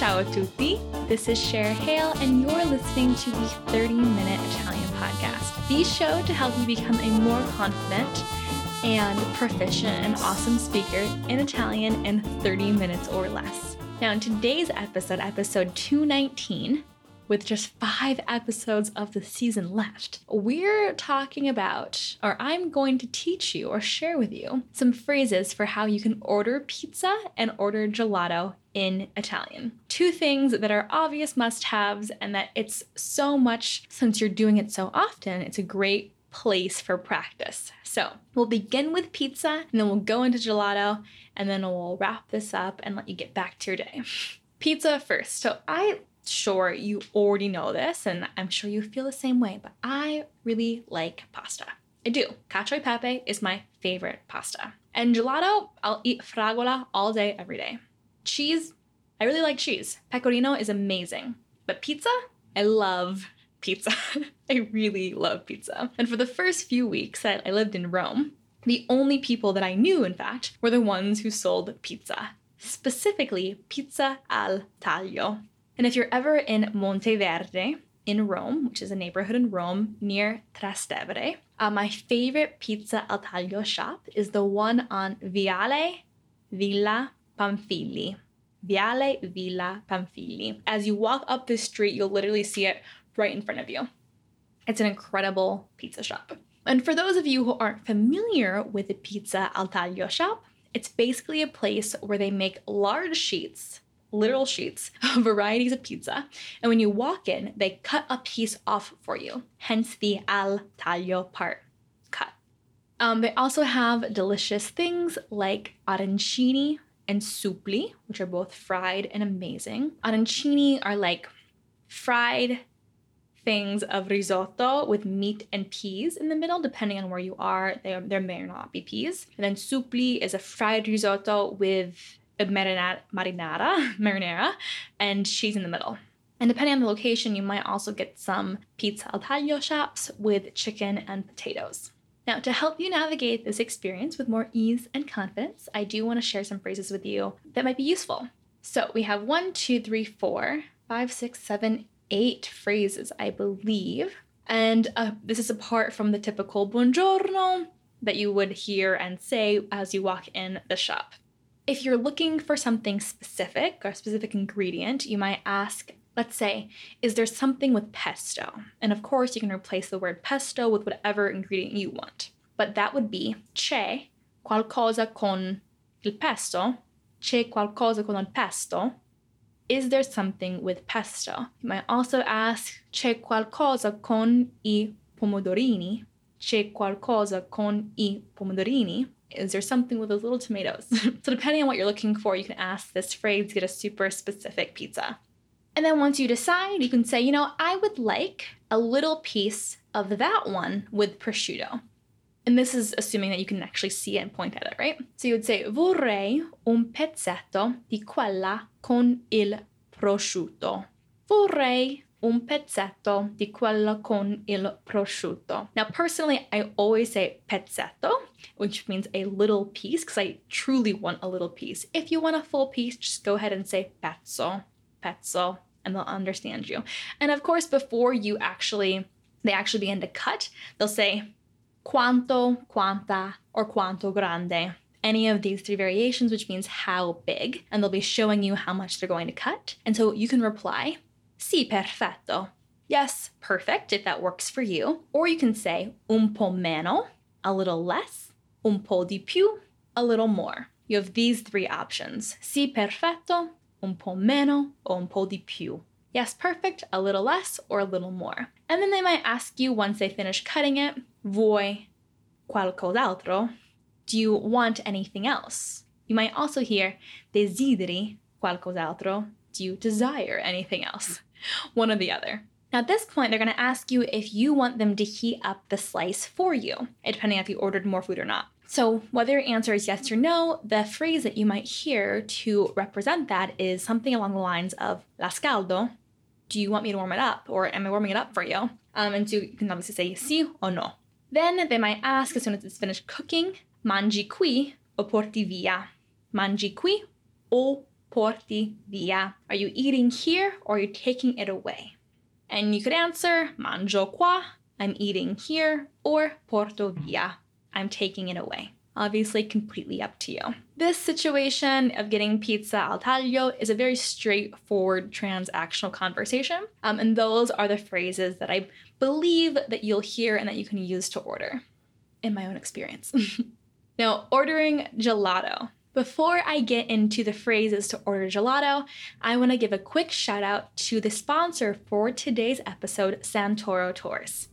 Ciao a tutti. This is Cher Hale, and you're listening to the 30 Minute Italian Podcast, the show to help you become a more confident and proficient and awesome speaker in Italian in 30 minutes or less. Now, in today's episode, episode 219, with just five episodes of the season left, we're talking about, or I'm going to teach you or share with you some phrases for how you can order pizza and order gelato in Italian. Two things that are obvious must haves, and that it's so much since you're doing it so often, it's a great place for practice. So we'll begin with pizza, and then we'll go into gelato, and then we'll wrap this up and let you get back to your day. Pizza first. So I sure you already know this, and I'm sure you feel the same way, but I really like pasta. I do. Cacio e pepe is my favorite pasta. And gelato, I'll eat fragola all day, every day. Cheese, I really like cheese. Pecorino is amazing. But pizza, I love pizza. I really love pizza. And for the first few weeks that I lived in Rome, the only people that I knew, in fact, were the ones who sold pizza, specifically pizza al taglio. And if you're ever in Monteverde in Rome, which is a neighborhood in Rome near Trastevere, uh, my favorite pizza al taglio shop is the one on Viale Villa Pamphili. Viale Villa Pamphili. As you walk up the street, you'll literally see it right in front of you. It's an incredible pizza shop. And for those of you who aren't familiar with the Pizza al Taglio shop, it's basically a place where they make large sheets literal sheets of varieties of pizza. And when you walk in, they cut a piece off for you, hence the al taglio part cut. Um, they also have delicious things like arancini and supli, which are both fried and amazing. Arancini are like fried things of risotto with meat and peas in the middle, depending on where you are. There, there may or not be peas. And then supli is a fried risotto with marinara, marinara, and cheese in the middle. And depending on the location, you might also get some pizza al taglio shops with chicken and potatoes. Now, to help you navigate this experience with more ease and confidence, I do want to share some phrases with you that might be useful. So we have one, two, three, four, five, six, seven, eight phrases, I believe. And uh, this is apart from the typical buongiorno that you would hear and say as you walk in the shop. If you're looking for something specific or a specific ingredient, you might ask, let's say, is there something with pesto? And of course, you can replace the word pesto with whatever ingredient you want. But that would be c'è qualcosa con il pesto? C'è qualcosa con il pesto? Is there something with pesto? You might also ask, c'è qualcosa con i pomodorini? C'è qualcosa con i pomodorini? Is there something with those little tomatoes? so, depending on what you're looking for, you can ask this phrase to get a super specific pizza. And then once you decide, you can say, you know, I would like a little piece of that one with prosciutto. And this is assuming that you can actually see it and point at it, right? So you would say, vorrei un pezzetto di quella con il prosciutto. Vorrei un pezzetto di quella con il prosciutto. Now, personally, I always say pezzetto, which means a little piece, because I truly want a little piece. If you want a full piece, just go ahead and say pezzo, pezzo, and they'll understand you. And of course, before you actually, they actually begin to cut, they'll say quanto, quanta, or quanto grande any of these three variations, which means how big, and they'll be showing you how much they're going to cut. And so you can reply Sì, perfetto. Yes, perfect if that works for you. Or you can say un po' meno, a little less, un po' di più, a little more. You have these three options. Sì, perfetto, un po' meno, o un po' di più. Yes, perfect, a little less, or a little more. And then they might ask you once they finish cutting it, vuoi qualcos'altro? Do you want anything else? You might also hear desideri qualcos'altro. Do you desire anything else? one or the other. Now, at this point, they're going to ask you if you want them to heat up the slice for you, depending if you ordered more food or not. So, whether your answer is yes or no, the phrase that you might hear to represent that is something along the lines of la scaldo. Do you want me to warm it up? Or am I warming it up for you? Um, and so you can obviously say sì or no. Then they might ask as soon as it's finished cooking, mangi qui o porti via? Mangi qui o porti via? Are you eating here or are you taking it away? And you could answer mangio qua, I'm eating here, or porto via, I'm taking it away. Obviously, completely up to you. This situation of getting pizza al taglio is a very straightforward transactional conversation, um, and those are the phrases that I believe that you'll hear and that you can use to order, in my own experience. now, ordering gelato. Before I get into the phrases to order gelato, I want to give a quick shout out to the sponsor for today's episode, Santoro Tours.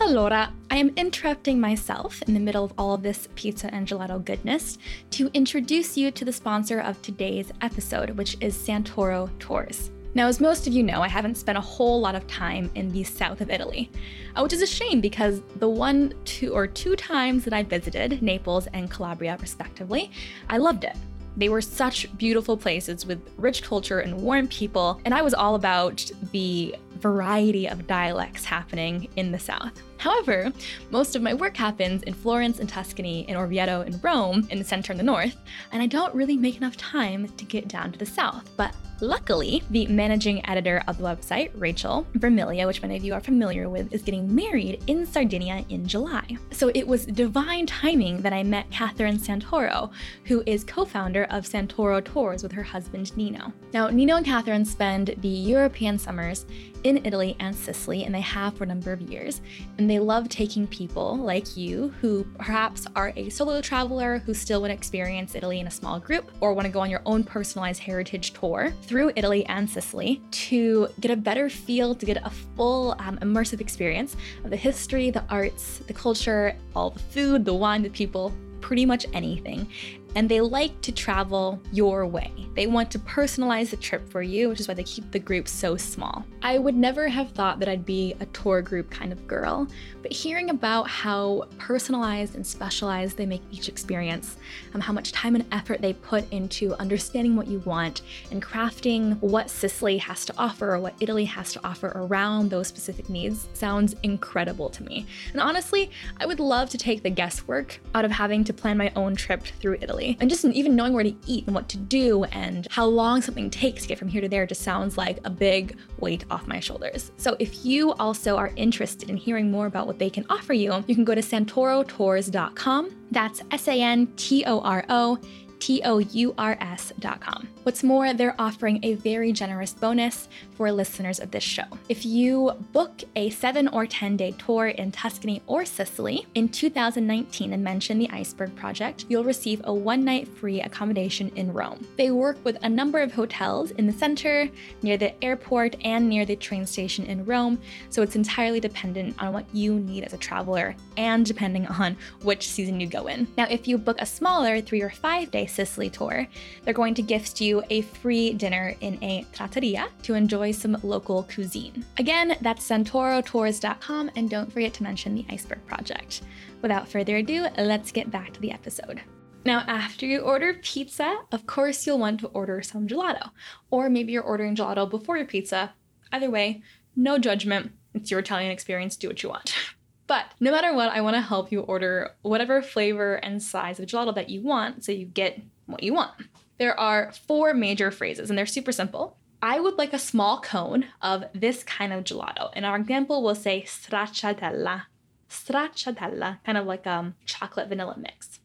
Allora, I am interrupting myself in the middle of all of this pizza and gelato goodness to introduce you to the sponsor of today's episode, which is Santoro Tours. Now, as most of you know, I haven't spent a whole lot of time in the south of Italy, uh, which is a shame because the one, two, or two times that I visited, Naples and Calabria respectively, I loved it. They were such beautiful places with rich culture and warm people, and I was all about the variety of dialects happening in the South. However, most of my work happens in Florence and Tuscany, in Orvieto and Rome, in the center and the north, and I don't really make enough time to get down to the south. But Luckily, the managing editor of the website, Rachel Vermilia, which many of you are familiar with, is getting married in Sardinia in July. So it was divine timing that I met Catherine Santoro, who is co founder of Santoro Tours with her husband Nino. Now, Nino and Catherine spend the European summers in Italy and Sicily, and they have for a number of years. And they love taking people like you who perhaps are a solo traveler who still want to experience Italy in a small group or want to go on your own personalized heritage tour through Italy and Sicily to get a better feel, to get a full um, immersive experience of the history, the arts, the culture, all the food, the wine, the people, pretty much anything and they like to travel your way. They want to personalize the trip for you, which is why they keep the group so small. I would never have thought that I'd be a tour group kind of girl, but hearing about how personalized and specialized they make each experience, um, how much time and effort they put into understanding what you want and crafting what Sicily has to offer or what Italy has to offer around those specific needs sounds incredible to me. And honestly, I would love to take the guesswork out of having to plan my own trip through Italy. And just even knowing where to eat and what to do and how long something takes to get from here to there just sounds like a big weight off my shoulders. So if you also are interested in hearing more about what they can offer you, you can go to santorotours.com. That's S A N T O R O T-O-U-R-S.com. What's more, they're offering a very generous bonus for listeners of this show. If you book a seven or 10 day tour in Tuscany or Sicily in 2019 and mention the Iceberg Project, you'll receive a one night free accommodation in Rome. They work with a number of hotels in the center, near the airport, and near the train station in Rome, so it's entirely dependent on what you need as a traveler and depending on which season you go in. Now, if you book a smaller three or five day Sicily tour, they're going to gift you a free dinner in a trattoria to enjoy some local cuisine. Again, that's santorotours.com, and don't forget to mention the Iceberg Project. Without further ado, let's get back to the episode. Now, after you order pizza, of course you'll want to order some gelato. Or maybe you're ordering gelato before your pizza. Either way, no judgment. It's your Italian experience, do what you want. But no matter what, I want to help you order whatever flavor and size of gelato that you want so you get what you want. There are four major phrases and they're super simple. I would like a small cone of this kind of gelato. In our example, we'll say stracciatella. Stracciatella, kind of like a um, chocolate vanilla mix.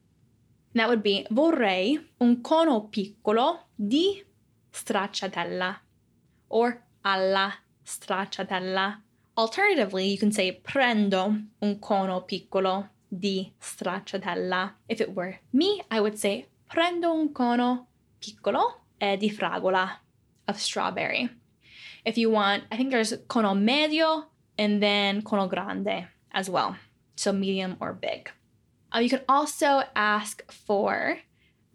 And that would be vorrei un cono piccolo di stracciatella or alla stracciatella. Alternatively, you can say prendo un cono piccolo di stracciatella. If it were me, I would say prendo un cono piccolo di fragola of strawberry. If you want, I think there's cono medio and then cono grande as well. So medium or big. Uh, you can also ask for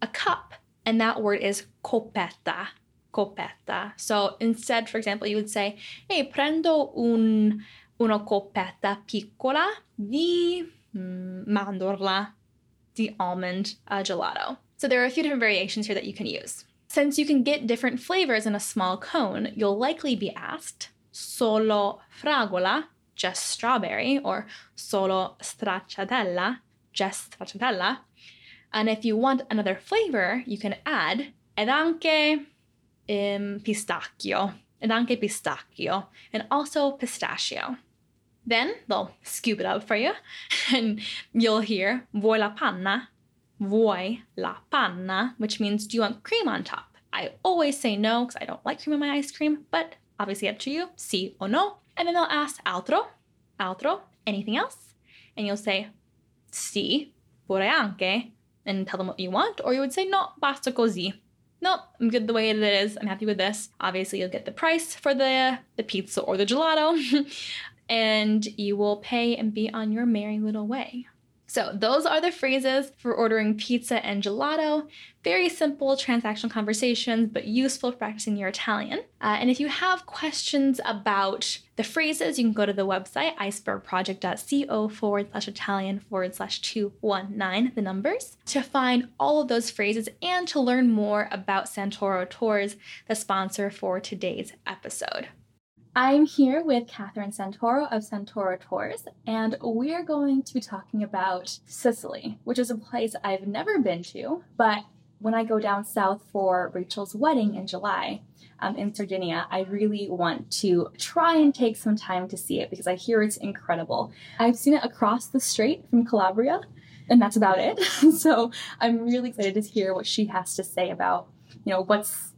a cup, and that word is coppetta coppetta. So instead, for example, you would say, hey, prendo un, una coppetta piccola di mm, mandorla, di almond uh, gelato. So there are a few different variations here that you can use. Since you can get different flavors in a small cone, you'll likely be asked solo fragola, just strawberry, or solo stracciatella, just stracciatella. And if you want another flavor, you can add ed anche um, pistacchio and anche pistacchio and also pistachio. Then they'll scoop it up for you and you'll hear vuoi la panna, vuoi la panna, which means do you want cream on top? I always say no because I don't like cream in my ice cream, but obviously up to you, si or no. And then they'll ask altro, altro, anything else? And you'll say si, vorrei anche, and tell them what you want, or you would say no, basta così. No, I'm good the way it is. I'm happy with this. Obviously, you'll get the price for the the pizza or the gelato, and you will pay and be on your merry little way. So, those are the phrases for ordering pizza and gelato. Very simple transactional conversations, but useful for practicing your Italian. Uh, and if you have questions about the phrases, you can go to the website icebergproject.co forward slash Italian forward slash 219, the numbers, to find all of those phrases and to learn more about Santoro Tours, the sponsor for today's episode. I'm here with Catherine Santoro of Santoro Tours, and we're going to be talking about Sicily, which is a place I've never been to, but when I go down south for Rachel's wedding in July um, in Sardinia, I really want to try and take some time to see it because I hear it's incredible. I've seen it across the strait from Calabria, and that's about it. so I'm really excited to hear what she has to say about, you know, what's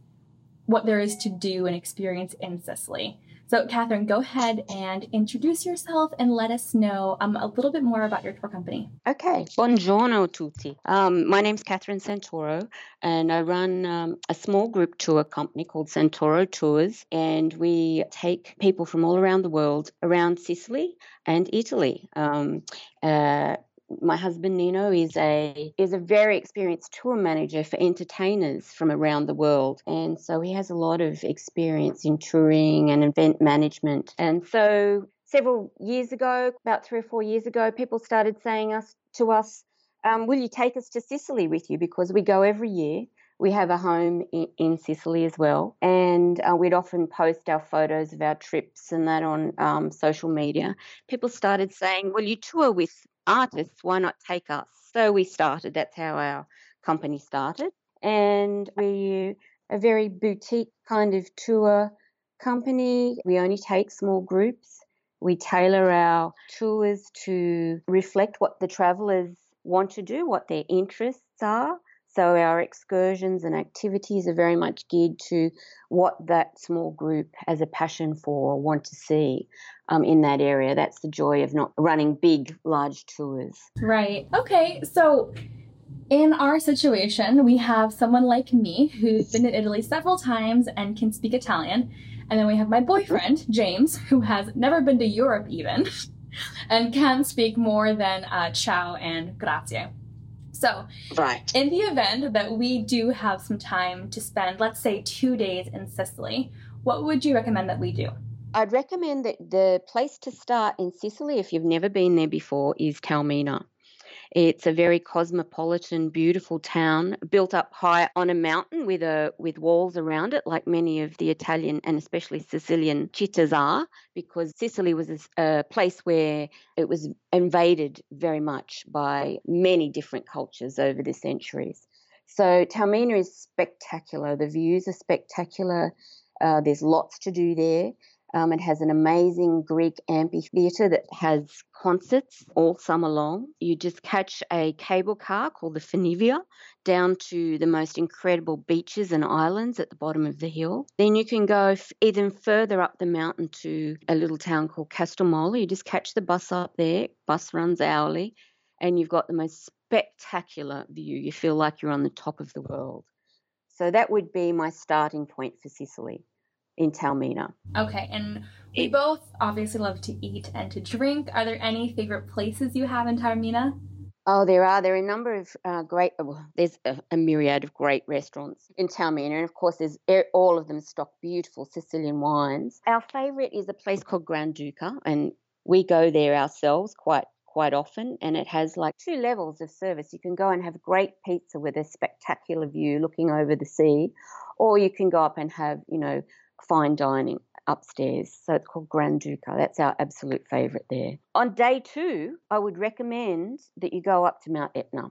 what there is to do and experience in Sicily. So, Catherine, go ahead and introduce yourself and let us know um, a little bit more about your tour company. Okay, buongiorno tutti. Um, my is Catherine Santoro, and I run um, a small group tour company called Santoro Tours, and we take people from all around the world around Sicily and Italy. Um, uh, my husband Nino is a is a very experienced tour manager for entertainers from around the world, and so he has a lot of experience in touring and event management. And so several years ago, about three or four years ago, people started saying us to us, um, "Will you take us to Sicily with you?" Because we go every year. We have a home in, in Sicily as well, and uh, we'd often post our photos of our trips and that on um, social media. People started saying, "Will you tour with artists, why not take us? So we started. That's how our company started. And we're a very boutique kind of tour company. We only take small groups. We tailor our tours to reflect what the travelers want to do, what their interests are. So our excursions and activities are very much geared to what that small group has a passion for or want to see um, in that area. That's the joy of not running big, large tours. Right. Okay. So in our situation, we have someone like me who's been in Italy several times and can speak Italian. And then we have my boyfriend, James, who has never been to Europe even and can speak more than uh, ciao and grazie. So, right. in the event that we do have some time to spend, let's say two days in Sicily, what would you recommend that we do? I'd recommend that the place to start in Sicily, if you've never been there before, is Taormina. It's a very cosmopolitan, beautiful town built up high on a mountain with a with walls around it, like many of the Italian and especially Sicilian cities are, because Sicily was a, place where it was invaded very much by many different cultures over the centuries. So Taormina is spectacular. The views are spectacular. Uh, there's lots to do there. Um, it has an amazing Greek amphitheatre that has concerts all summer long. You just catch a cable car called the Funivia down to the most incredible beaches and islands at the bottom of the hill. Then you can go f- even further up the mountain to a little town called Castelmola. You just catch the bus up there, bus runs hourly, and you've got the most spectacular view. You feel like you're on the top of the world. So that would be my starting point for Sicily in Taormina. Okay, and we both obviously love to eat and to drink. Are there any favorite places you have in Taormina? Oh, there are. There are a number of uh, great. Well, there's a, a, myriad of great restaurants in Taormina, and of course, there's all of them stock beautiful Sicilian wines. Our favourite is a place called Grand Duca, and we go there ourselves quite quite often. And it has like two levels of service. You can go and have great pizza with a spectacular view looking over the sea, or you can go up and have you know fine dining upstairs. So it's called Grand Duca. That's our absolute favourite there. On day two, I would recommend that you go up to Mount Etna.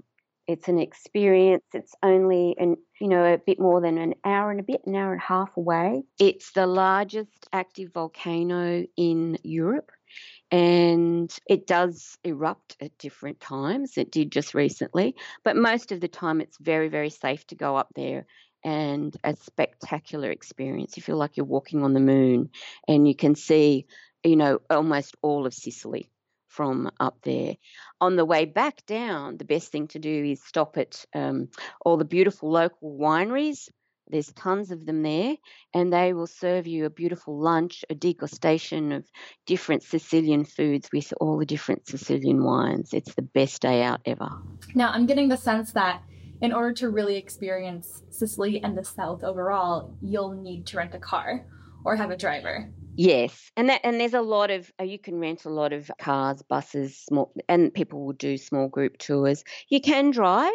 It's an experience. It's only an you know a bit more than an hour and a bit, an hour and a half away. It's the largest active volcano in Europe and it does erupt at different times. It did just recently, but most of the time it's very, very safe to go up there and a spectacular experience. You feel like you're walking on the moon and you can see, you know, almost all of Sicily from up there. On the way back down, the best thing to do is stop at um, all the beautiful local wineries there's tons of them there, and they will serve you a beautiful lunch, a degustation of different Sicilian foods with all the different Sicilian wines. It's the best day out ever. Now, I'm getting the sense that in order to really experience Sicily and the South overall, you'll need to rent a car or have a driver. Yes, and that and there's a lot of uh, you can rent a lot of cars, buses, small, and people will do small group tours. You can drive,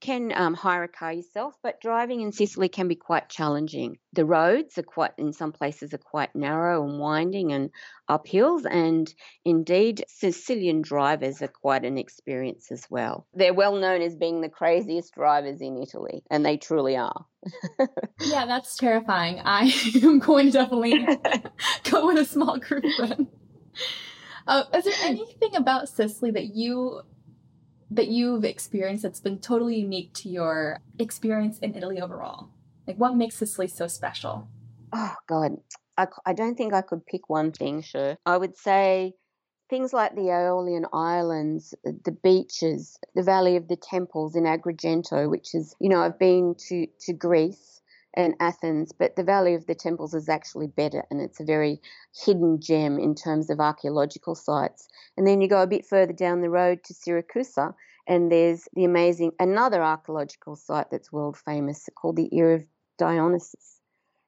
can um, hire a car yourself, but driving in Sicily can be quite challenging. The roads are quite, in some places, are quite narrow and winding and up hills, and indeed, Sicilian drivers are quite an experience as well. They're well known as being the craziest drivers in Italy, and they truly are. yeah, that's terrifying. I am going to definitely go with a small group then. Uh, is there anything about Sicily that you that you've experienced that's been totally unique to your experience in Italy overall? Like, what makes Sicily so special? Oh, God. I, I don't think I could pick one thing, sure. I would say things like the Aeolian Islands, uh, the beaches, the Valley of the Temples in Agrigento, which is, you know, I've been to, to Greece and Athens, but the Valley of the Temples is actually better and it's a very hidden gem in terms of archaeological sites. And then you go a bit further down the road to Syracuse and there's the amazing another archaeological site that's world famous called the Ear of Dionysus.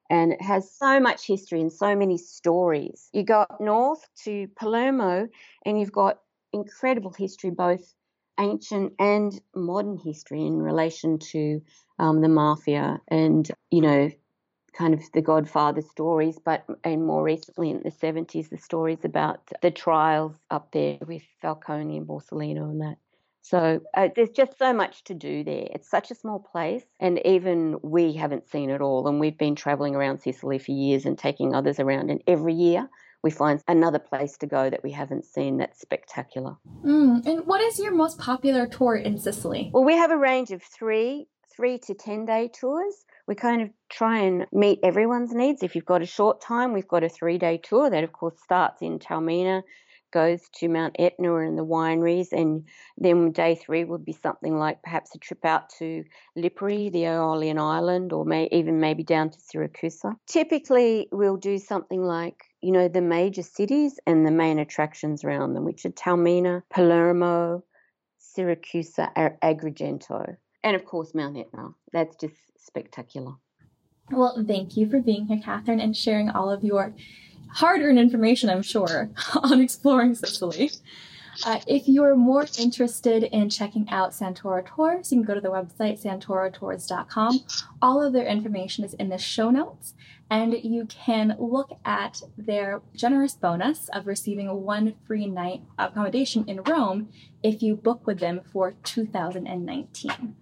And it has so much history and so many stories. You go up north to Palermo and you've got incredible history, both ancient and modern history in relation to um, the mafia and, you know, kind of the Godfather stories, but and more recently in the 70s, the stories about the trials up there with Falcone and Borsellino and that. So uh, there's just so much to do there. It's such a small place, and even we haven't seen it all. And we've been traveling around Sicily for years and taking others around, and every year we find another place to go that we haven't seen that's spectacular. Mm, and what is your most popular tour in Sicily? Well, we have a range of three, three to 10 day tours. We kind of try and meet everyone's needs. If you've got a short time, we've got a three day tour that, of course, starts in Taormina goes to Mount Etna and the wineries, and then day three would be something like perhaps a trip out to Lipari, the Aeolian island, or may, even maybe down to Syracuse. Typically, we'll do something like you know the major cities and the main attractions around them, which are Taormina, Palermo, Syracuse, Agrigento, and of course Mount Etna. That's just spectacular. Well, thank you for being here, Catherine, and sharing all of your hard earned information, I'm sure, on exploring Sicily. Uh, if you're more interested in checking out Santoro Tours, you can go to the website santorotours.com. All of their information is in the show notes, and you can look at their generous bonus of receiving one free night accommodation in Rome if you book with them for 2019.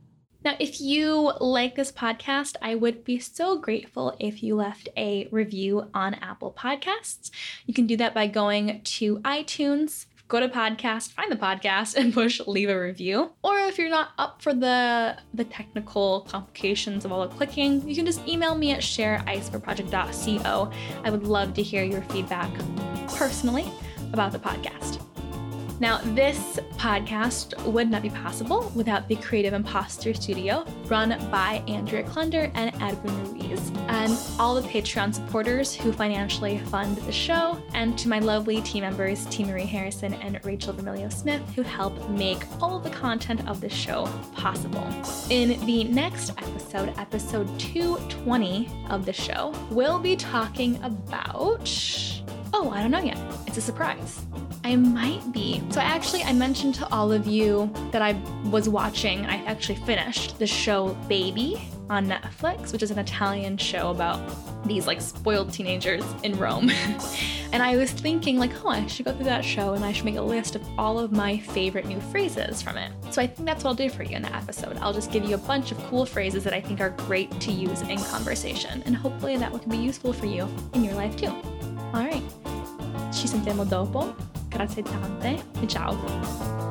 Now, if you like this podcast, I would be so grateful if you left a review on Apple Podcasts. You can do that by going to iTunes, go to podcast, find the podcast, and push leave a review. Or if you're not up for the the technical complications of all the clicking, you can just email me at shareiceforproject.co. I would love to hear your feedback personally about the podcast. Now, this podcast would not be possible without the Creative Imposter Studio, run by Andrea Klunder and Edwin Ruiz, and all the Patreon supporters who financially fund the show, and to my lovely team members, T. Marie Harrison and Rachel Vermilio Smith, who help make all of the content of the show possible. In the next episode, episode 220 of the show, we'll be talking about. Oh, I don't know yet. It's a surprise. I might be. So I actually I mentioned to all of you that I was watching. I actually finished the show Baby on Netflix, which is an Italian show about these like spoiled teenagers in Rome. and I was thinking like, oh, I should go through that show and I should make a list of all of my favorite new phrases from it. So I think that's what I'll do for you in the episode. I'll just give you a bunch of cool phrases that I think are great to use in conversation, and hopefully that can be useful for you in your life too. All right. Ci sentiamo dopo. Grazie tante e ciao.